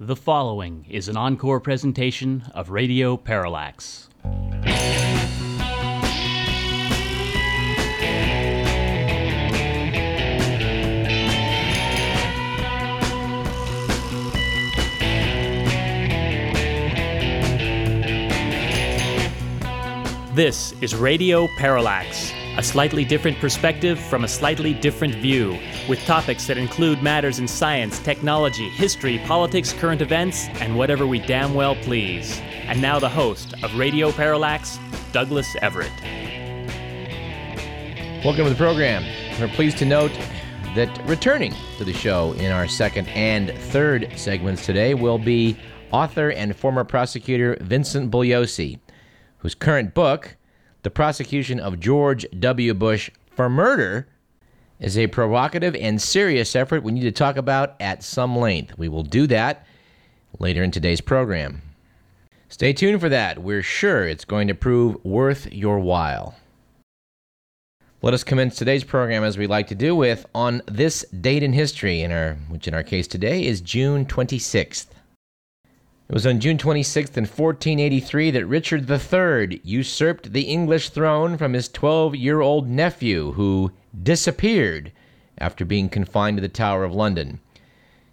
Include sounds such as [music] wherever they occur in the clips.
The following is an encore presentation of Radio Parallax. This is Radio Parallax, a slightly different perspective from a slightly different view, with topics that include matters in science, technology, history, politics, current events, and whatever we damn well please. And now the host of Radio Parallax, Douglas Everett. Welcome to the program. We're pleased to note that returning to the show in our second and third segments today will be author and former prosecutor Vincent Bugliosi, whose current book, The Prosecution of George W. Bush for Murder, is a provocative and serious effort we need to talk about at some length. We will do that later in today's program. Stay tuned for that. We're sure it's going to prove worth your while. Let us commence today's program as we like to do with on this date in history, in our, which in our case today is June 26th. It was on June 26th in 1483 that Richard III usurped the English throne from his 12 year old nephew, who disappeared after being confined to the Tower of London.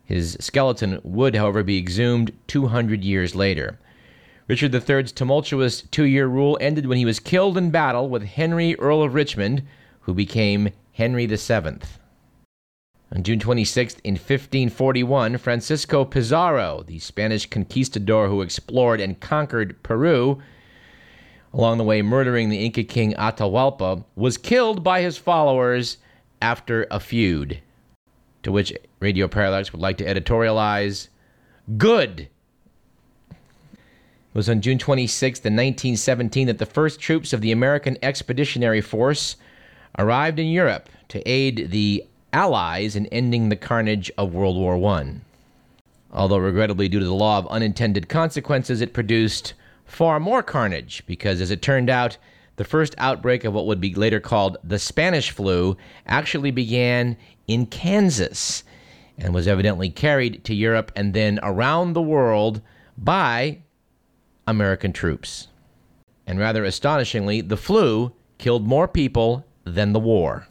His skeleton would, however, be exhumed 200 years later. Richard III's tumultuous two year rule ended when he was killed in battle with Henry, Earl of Richmond, who became Henry VII. On June 26th, in 1541, Francisco Pizarro, the Spanish conquistador who explored and conquered Peru, along the way murdering the Inca king Atahualpa, was killed by his followers after a feud. To which Radio Parallax would like to editorialize Good! It was on June 26th, in 1917, that the first troops of the American Expeditionary Force arrived in Europe to aid the Allies in ending the carnage of World War I. Although, regrettably, due to the law of unintended consequences, it produced far more carnage because, as it turned out, the first outbreak of what would be later called the Spanish flu actually began in Kansas and was evidently carried to Europe and then around the world by American troops. And rather astonishingly, the flu killed more people than the war.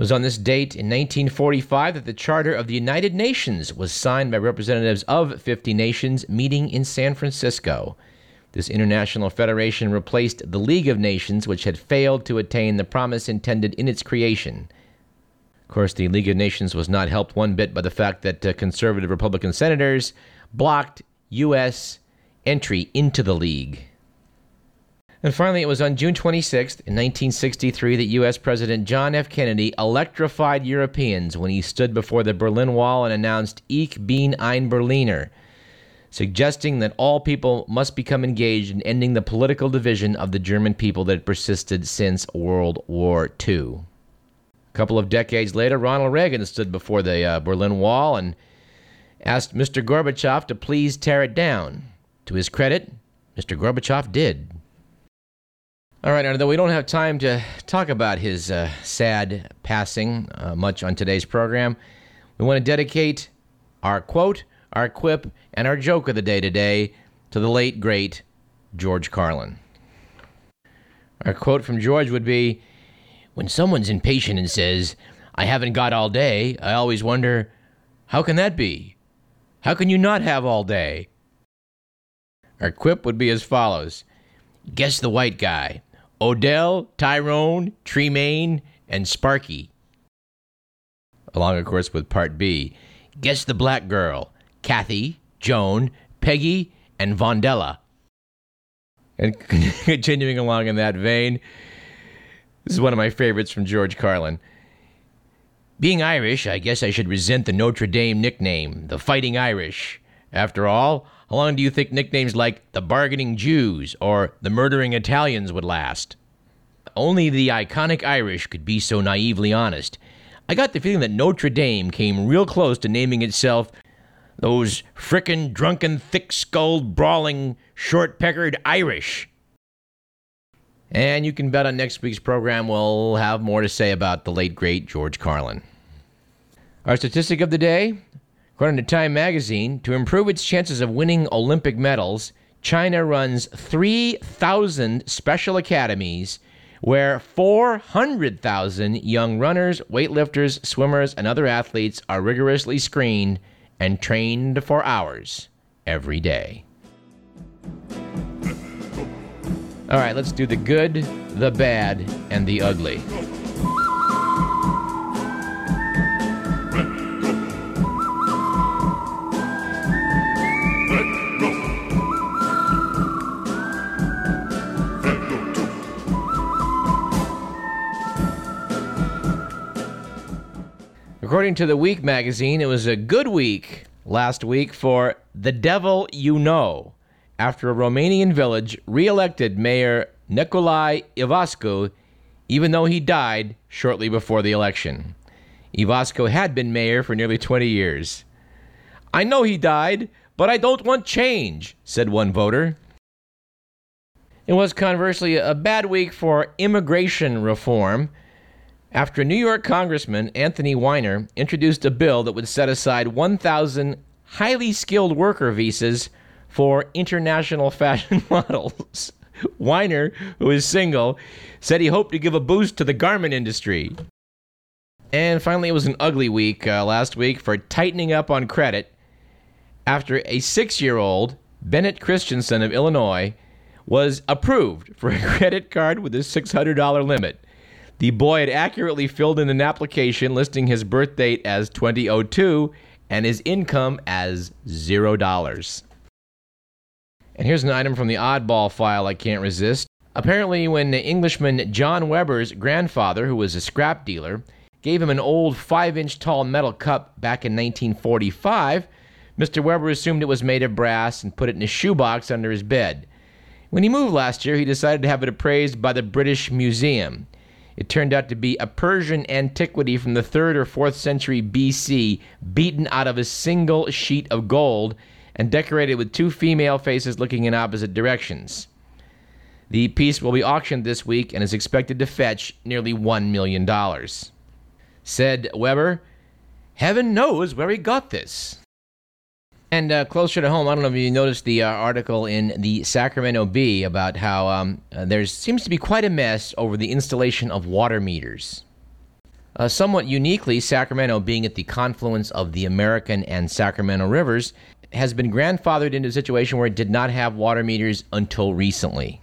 It was on this date in 1945 that the Charter of the United Nations was signed by representatives of 50 nations meeting in San Francisco. This international federation replaced the League of Nations, which had failed to attain the promise intended in its creation. Of course, the League of Nations was not helped one bit by the fact that uh, conservative Republican senators blocked U.S. entry into the League. And finally, it was on June 26th, in 1963, that U.S. President John F. Kennedy electrified Europeans when he stood before the Berlin Wall and announced Ich bin ein Berliner, suggesting that all people must become engaged in ending the political division of the German people that had persisted since World War II. A couple of decades later, Ronald Reagan stood before the uh, Berlin Wall and asked Mr. Gorbachev to please tear it down. To his credit, Mr. Gorbachev did. All right, and though we don't have time to talk about his uh, sad passing uh, much on today's program, we want to dedicate our quote, our quip, and our joke of the day today to the late, great George Carlin. Our quote from George would be When someone's impatient and says, I haven't got all day, I always wonder, how can that be? How can you not have all day? Our quip would be as follows Guess the white guy. Odell, Tyrone, Tremaine, and Sparky. Along, of course, with Part B. Guess the black girl. Kathy, Joan, Peggy, and Vondella. And [laughs] continuing along in that vein, this is one of my favorites from George Carlin. Being Irish, I guess I should resent the Notre Dame nickname, the Fighting Irish. After all, how long do you think nicknames like the Bargaining Jews or the Murdering Italians would last? Only the iconic Irish could be so naively honest. I got the feeling that Notre Dame came real close to naming itself those frickin' drunken, thick skulled, brawling, short peckered Irish. And you can bet on next week's program we'll have more to say about the late, great George Carlin. Our statistic of the day According to Time magazine, to improve its chances of winning Olympic medals, China runs 3,000 special academies where 400,000 young runners, weightlifters, swimmers, and other athletes are rigorously screened and trained for hours every day. All right, let's do the good, the bad, and the ugly. According to the Week magazine, it was a good week last week for The Devil You Know, after a Romanian village re elected Mayor Nicolae Ivascu, even though he died shortly before the election. Ivascu had been mayor for nearly 20 years. I know he died, but I don't want change, said one voter. It was conversely a bad week for immigration reform after New York Congressman Anthony Weiner introduced a bill that would set aside 1,000 highly skilled worker visas for international [laughs] fashion models. Weiner, who is single, said he hoped to give a boost to the garment industry. And finally, it was an ugly week uh, last week for tightening up on credit after a six year old, Bennett Christensen of Illinois, was approved for a [laughs] credit card with a $600 limit. The boy had accurately filled in an application listing his birth date as 2002 and his income as $0. And here's an item from the oddball file I can't resist. Apparently, when Englishman John Weber's grandfather, who was a scrap dealer, gave him an old 5 inch tall metal cup back in 1945, Mr. Weber assumed it was made of brass and put it in a shoebox under his bed. When he moved last year, he decided to have it appraised by the British Museum. It turned out to be a Persian antiquity from the 3rd or 4th century BC, beaten out of a single sheet of gold and decorated with two female faces looking in opposite directions. The piece will be auctioned this week and is expected to fetch nearly $1 million. Said Weber, Heaven knows where he got this. And uh, closer to home, I don't know if you noticed the uh, article in the Sacramento Bee about how um, uh, there seems to be quite a mess over the installation of water meters. Uh, somewhat uniquely, Sacramento, being at the confluence of the American and Sacramento rivers, has been grandfathered into a situation where it did not have water meters until recently.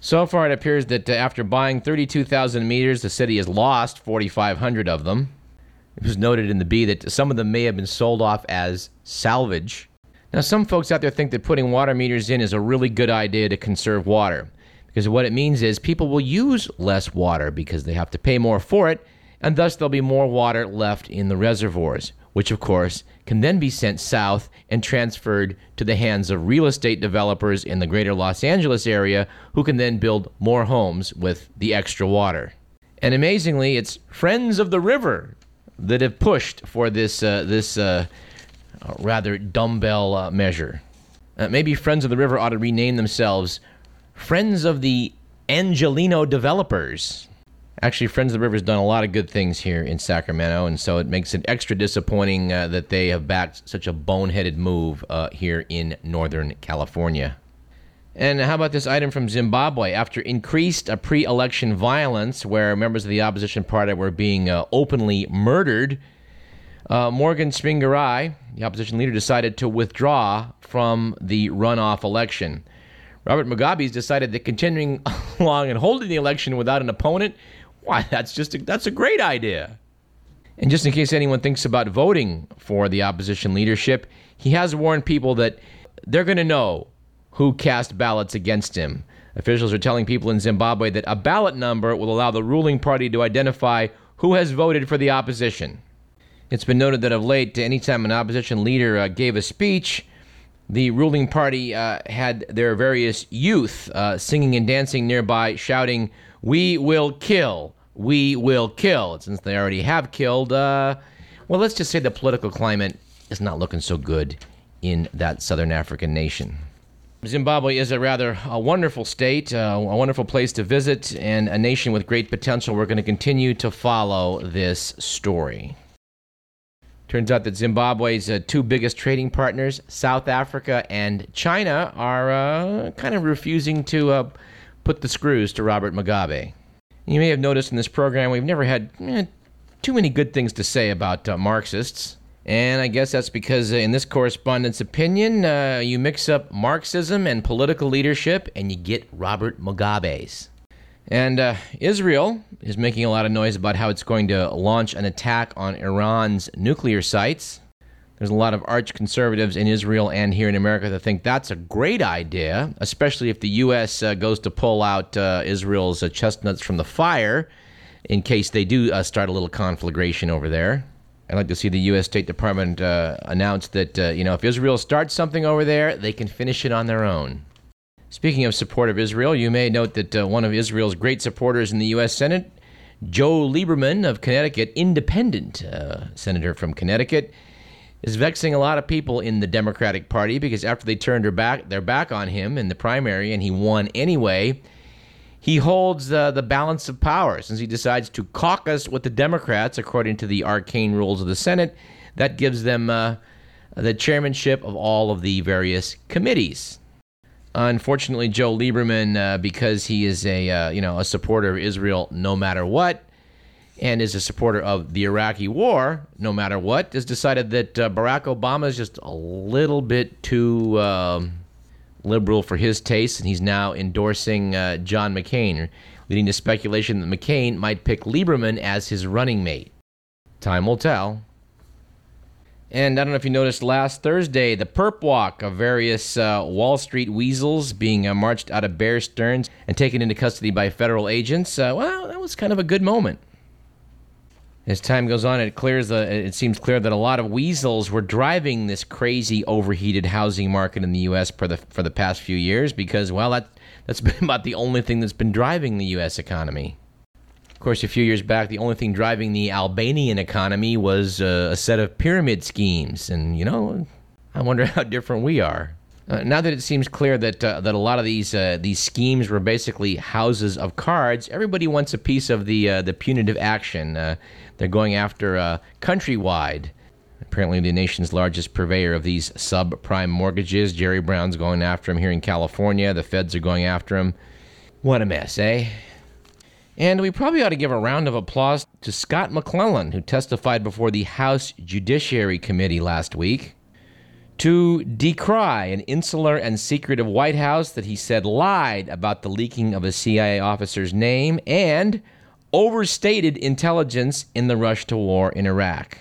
So far, it appears that uh, after buying 32,000 meters, the city has lost 4,500 of them. It was noted in the Bee that some of them may have been sold off as salvage. Now, some folks out there think that putting water meters in is a really good idea to conserve water because what it means is people will use less water because they have to pay more for it, and thus there'll be more water left in the reservoirs, which, of course, can then be sent south and transferred to the hands of real estate developers in the greater Los Angeles area who can then build more homes with the extra water. And amazingly, it's Friends of the River that have pushed for this uh, this uh, rather dumbbell uh, measure. Uh, maybe Friends of the River ought to rename themselves Friends of the Angelino Developers. Actually, Friends of the River has done a lot of good things here in Sacramento, and so it makes it extra disappointing uh, that they have backed such a boneheaded move uh, here in Northern California. And how about this item from Zimbabwe? After increased uh, pre election violence, where members of the opposition party were being uh, openly murdered, uh, Morgan Tsvangirai, the opposition leader, decided to withdraw from the runoff election. Robert Mugabe's decided that continuing [laughs] along and holding the election without an opponent, why, that's just a, that's a great idea. And just in case anyone thinks about voting for the opposition leadership, he has warned people that they're going to know who cast ballots against him. Officials are telling people in Zimbabwe that a ballot number will allow the ruling party to identify who has voted for the opposition. It's been noted that of late, anytime an opposition leader uh, gave a speech, the ruling party uh, had their various youth uh, singing and dancing nearby, shouting, We will kill, we will kill. Since they already have killed, uh, well, let's just say the political climate is not looking so good in that southern African nation. Zimbabwe is a rather a wonderful state, uh, a wonderful place to visit, and a nation with great potential. We're going to continue to follow this story. Turns out that Zimbabwe's uh, two biggest trading partners, South Africa and China, are uh, kind of refusing to uh, put the screws to Robert Mugabe. You may have noticed in this program we've never had eh, too many good things to say about uh, Marxists. And I guess that's because, uh, in this correspondent's opinion, uh, you mix up Marxism and political leadership and you get Robert Mugabe's. And uh, Israel is making a lot of noise about how it's going to launch an attack on Iran's nuclear sites. There's a lot of arch conservatives in Israel and here in America that think that's a great idea, especially if the U.S. Uh, goes to pull out uh, Israel's uh, chestnuts from the fire in case they do start a little conflagration over there. I'd like to see the U.S. State Department uh, announce that, you know, if Israel starts something over there, they can finish it on their own. Speaking of support of Israel, you may note that uh, one of Israel's great supporters in the U.S. Senate, Joe Lieberman of Connecticut, independent uh, senator from Connecticut, is vexing a lot of people in the Democratic Party because after they turned their back, their back on him in the primary and he won anyway, he holds uh, the balance of power since he decides to caucus with the Democrats according to the arcane rules of the Senate. That gives them uh, the chairmanship of all of the various committees. Unfortunately, Joe Lieberman, uh, because he is a uh, you know a supporter of Israel no matter what, and is a supporter of the Iraqi war no matter what, has decided that uh, Barack Obama is just a little bit too um, liberal for his tastes, and he's now endorsing uh, John McCain, leading to speculation that McCain might pick Lieberman as his running mate. Time will tell. And I don't know if you noticed last Thursday, the perp walk of various uh, Wall Street weasels being uh, marched out of Bear Stearns and taken into custody by federal agents. Uh, well, that was kind of a good moment. As time goes on, it clears the, it seems clear that a lot of weasels were driving this crazy overheated housing market in the U.S. for the for the past few years because, well, that that's [laughs] been about the only thing that's been driving the U.S. economy. Of course, a few years back, the only thing driving the Albanian economy was uh, a set of pyramid schemes. And, you know, I wonder [laughs] how different we are. Uh, now that it seems clear that uh, that a lot of these uh, these schemes were basically houses of cards, everybody wants a piece of the uh, the punitive action. Uh, they're going after uh, Countrywide, apparently the nation's largest purveyor of these subprime mortgages. Jerry Brown's going after him here in California. The feds are going after him. What a mess, eh? And we probably ought to give a round of applause to Scott McClellan, who testified before the House Judiciary Committee last week to decry an insular and secretive White House that he said lied about the leaking of a CIA officer's name and overstated intelligence in the rush to war in Iraq.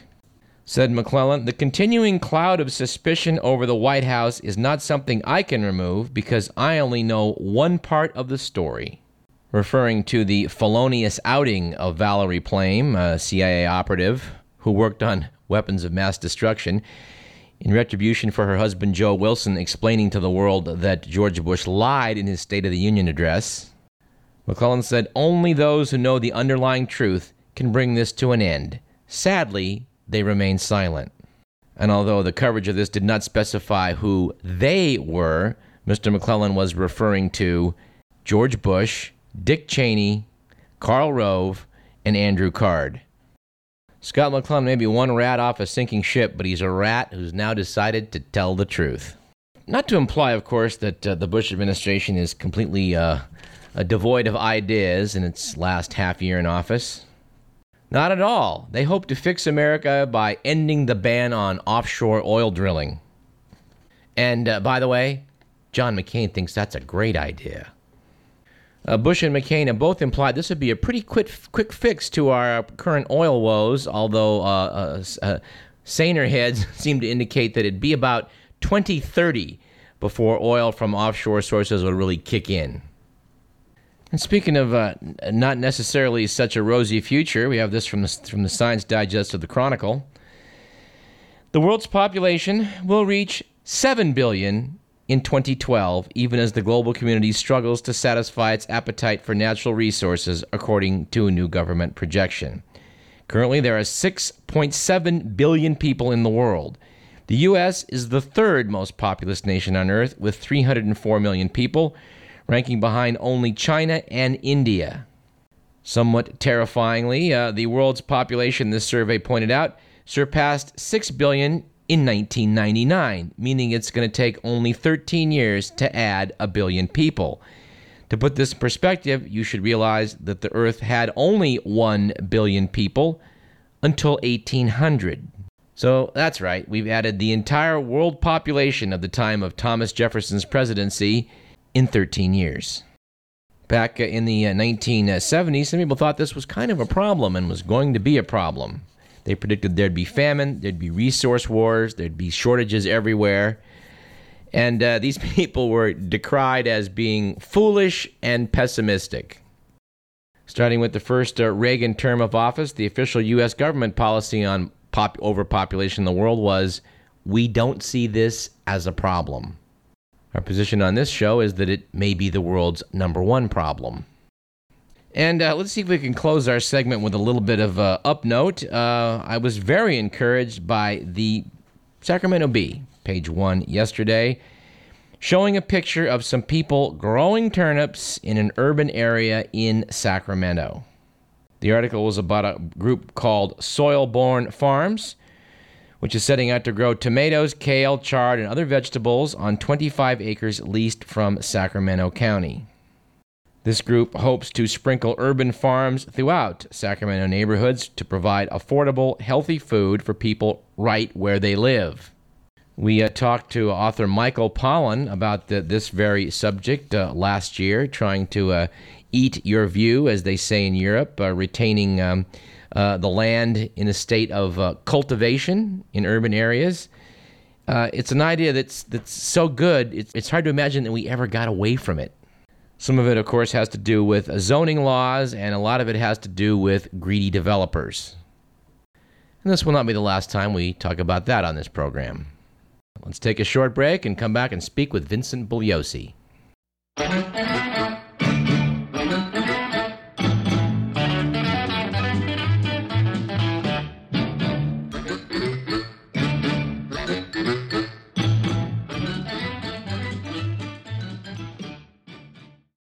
Said McClellan, the continuing cloud of suspicion over the White House is not something I can remove because I only know one part of the story referring to the felonious outing of Valerie Plame, a CIA operative who worked on weapons of mass destruction, in retribution for her husband Joe Wilson explaining to the world that George Bush lied in his State of the Union address. McClellan said only those who know the underlying truth can bring this to an end. Sadly, they remain silent. And although the coverage of this did not specify who they were, Mr. McClellan was referring to George Bush, Dick Cheney, Karl Rove, and Andrew Card. Scott McClellan may be one rat off a sinking ship, but he's a rat who's now decided to tell the truth. Not to imply, of course, that uh, the Bush administration is completely uh, devoid of ideas in its last half year in office. Not at all. They hope to fix America by ending the ban on offshore oil drilling. And uh, by the way, John McCain thinks that's a great idea. Uh, Bush and McCain have both implied this would be a pretty quick, quick fix to our current oil woes, although uh, uh, uh saner heads [laughs] seem to indicate that it'd be about 2030 before oil from offshore sources would really kick in. And speaking of uh, not necessarily such a rosy future, we have this from the, from the Science Digest of the Chronicle. The world's population will reach 7 billion in 2012, even as the global community struggles to satisfy its appetite for natural resources, according to a new government projection. Currently, there are 6.7 billion people in the world. The U.S. is the third most populous nation on Earth, with 304 million people, ranking behind only China and India. Somewhat terrifyingly, uh, the world's population, this survey pointed out, surpassed 6 billion in 1999, meaning it's going to take only 13 years to add a billion people. To put this in perspective, you should realize that the Earth had only 1 billion people until 1800. So that's right, we've added the entire world population of the time of Thomas Jefferson's presidency in 13 years. Back in the 1970s, uh, some people thought this was kind of a problem and was going to be a problem. They predicted there'd be famine, there'd be resource wars, there'd be shortages everywhere. And uh, these [laughs] people were decried as being foolish and pessimistic. Starting with the first uh, Reagan term of office, the official U.S. government policy on pop- overpopulation in the world was we don't see this as a problem. Our position on this show is that it may be the world's number one problem. And uh, let's see if we can close our segment with a little bit of uh, up note. Uh, I was very encouraged by the Sacramento Bee, page one yesterday, showing a picture of some people growing turnips in an urban area in Sacramento. The article was about a group called Soilborn Farms, which is setting out to grow tomatoes, kale, chard, and other vegetables on 25 acres leased from Sacramento County. This group hopes to sprinkle urban farms throughout Sacramento neighborhoods to provide affordable, healthy food for people right where they live. We uh, talked to author Michael Pollan about the, this very subject uh, last year, trying to uh, eat your view, as they say in Europe, uh, retaining um, uh, the land in a state of uh, cultivation in urban areas. it's an idea that's that's so good. It's, it's hard to imagine that we ever got away from it. Some of it, of course, has to do with zoning laws, and a lot of it has to do with greedy developers. And this will not be the last time we talk about that on this program. Let's take a short break and come back and speak with Vincent Bugliosi.